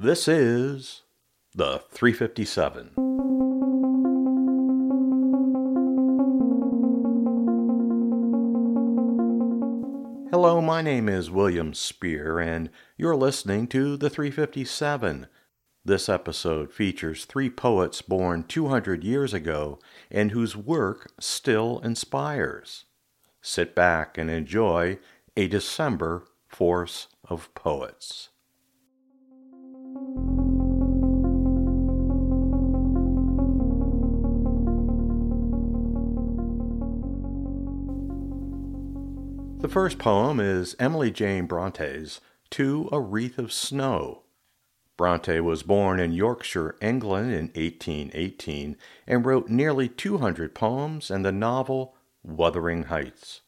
This is the 357. Hello, my name is William Spear, and you're listening to the 357. This episode features three poets born 200 years ago and whose work still inspires. Sit back and enjoy a December force of poets. The first poem is Emily Jane Bronte's To a Wreath of Snow. Bronte was born in Yorkshire, England in 1818 and wrote nearly 200 poems and the novel Wuthering Heights.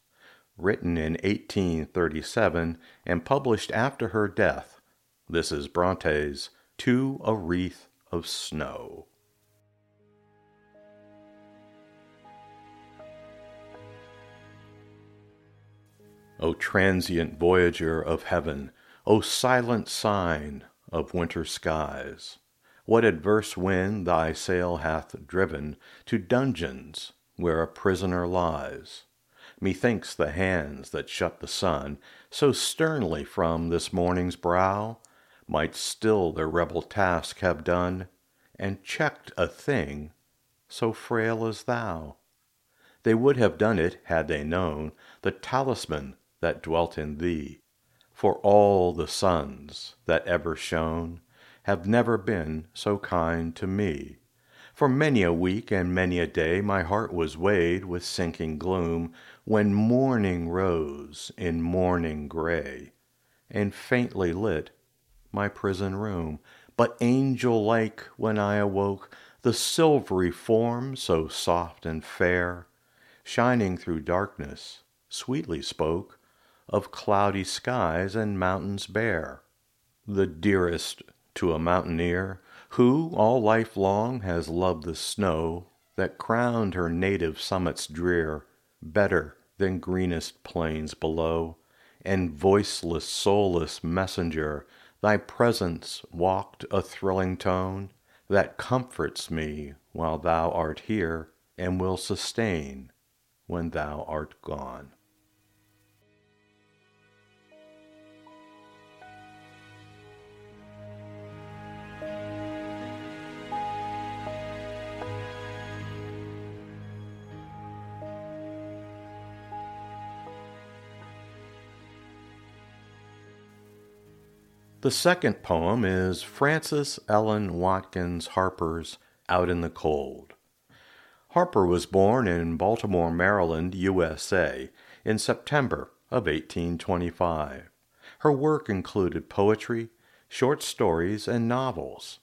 Written in 1837 and published after her death, this is Bronte's To a Wreath of Snow. O transient voyager of heaven, O silent sign of winter skies, What adverse wind thy sail hath driven To dungeons where a prisoner lies? Methinks the hands that shut the sun So sternly from this morning's brow Might still their rebel task have done, And checked a thing so frail as thou. They would have done it had they known The talisman that dwelt in thee. For all the suns that ever shone Have never been so kind to me. For many a week and many a day My heart was weighed with sinking gloom, When morning rose in morning gray, And faintly lit my prison room. But angel like when I awoke, The silvery form so soft and fair, Shining through darkness, sweetly spoke of cloudy skies and mountains bare. The dearest to a mountaineer, who all life long has loved the snow that crowned her native summits drear, better than greenest plains below, and voiceless, soulless messenger, thy presence walked a thrilling tone that comforts me while thou art here and will sustain when thou art gone. The second poem is Frances Ellen Watkins Harper's Out in the Cold. Harper was born in Baltimore, Maryland, USA, in September of 1825. Her work included poetry, short stories, and novels.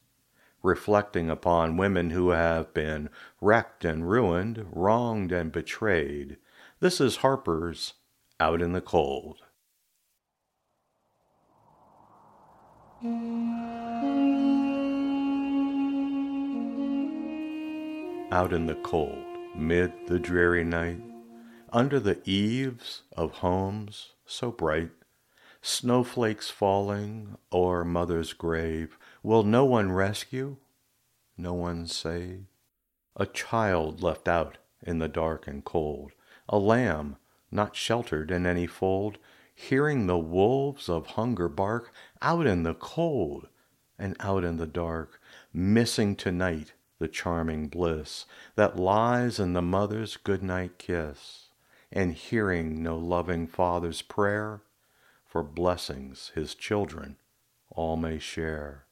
Reflecting upon women who have been wrecked and ruined, wronged and betrayed, this is Harper's Out in the Cold. Out in the cold, mid the dreary night, Under the eaves of homes so bright, Snowflakes falling o'er mother's grave, Will no one rescue, no one save? A child left out in the dark and cold, A lamb not sheltered in any fold, hearing the wolves of hunger bark out in the cold and out in the dark, missing tonight the charming bliss that lies in the mother's goodnight kiss, and hearing no loving father's prayer for blessings his children all may share,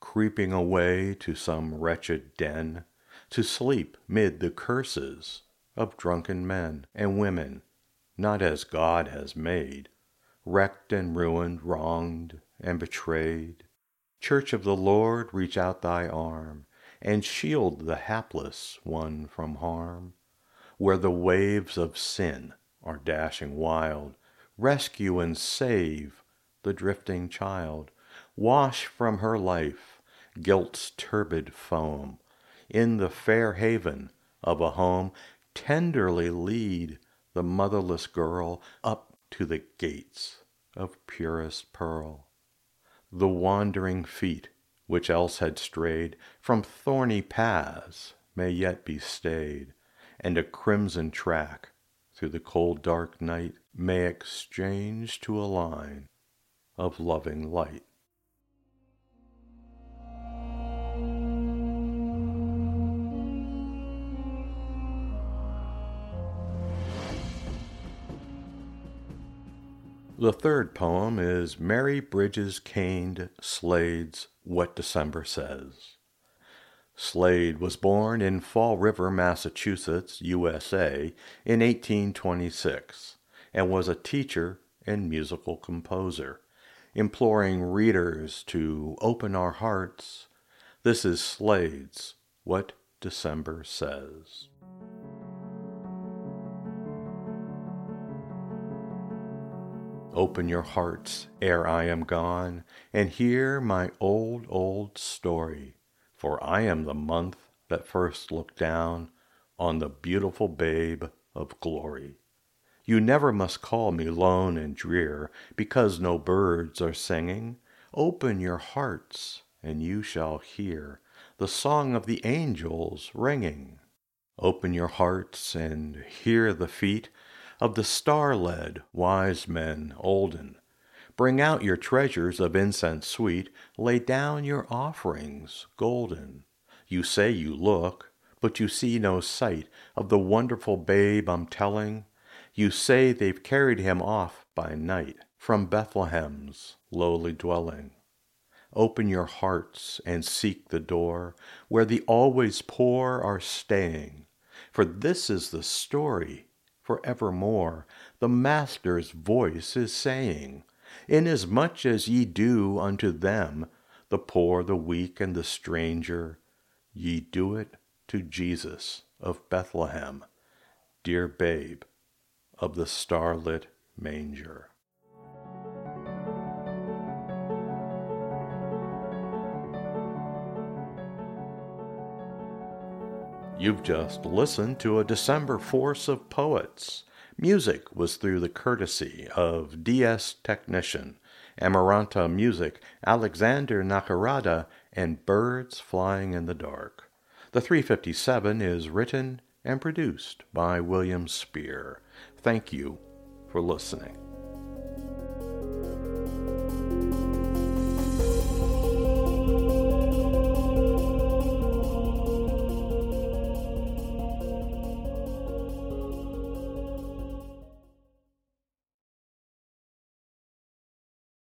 creeping away to some wretched den to sleep mid the curses of drunken men and women, not as God has made wrecked and ruined, wronged and betrayed. Church of the Lord, reach out thy arm and shield the hapless one from harm. Where the waves of sin are dashing wild, rescue and save the drifting child. Wash from her life guilt's turbid foam. In the fair haven of a home, tenderly lead the motherless girl up to the gates of purest pearl. The wandering feet which else had strayed from thorny paths, may yet be stayed, and a crimson track through the cold dark night may exchange to a line of loving light. The third poem is Mary Bridges Caned Slade's What December Says. Slade was born in Fall River, Massachusetts, USA, in 1826, and was a teacher and musical composer, imploring readers to open our hearts. This is Slade's What December Says. Open your hearts ere I am gone, and hear my old, old story, for I am the month that first looked down on the beautiful babe of glory. You never must call me lone and drear, because no birds are singing. Open your hearts, and you shall hear the song of the angels ringing. Open your hearts and hear the feet of the star led wise men olden. Bring out your treasures of incense sweet, lay down your offerings golden. You say you look, but you see no sight of the wonderful babe I'm telling. You say they've carried him off by night from Bethlehem's lowly dwelling. Open your hearts and seek the door where the always poor are staying, for this is the story forevermore. The Master's voice is saying, Inasmuch as ye do unto them, the poor, the weak, and the stranger, ye do it to Jesus of Bethlehem, dear babe of the starlit manger. You've just listened to a December Force of Poets. Music was through the courtesy of DS Technician, Amaranta Music, Alexander Nakarada, and Birds Flying in the Dark. The 357 is written and produced by William Spear. Thank you for listening.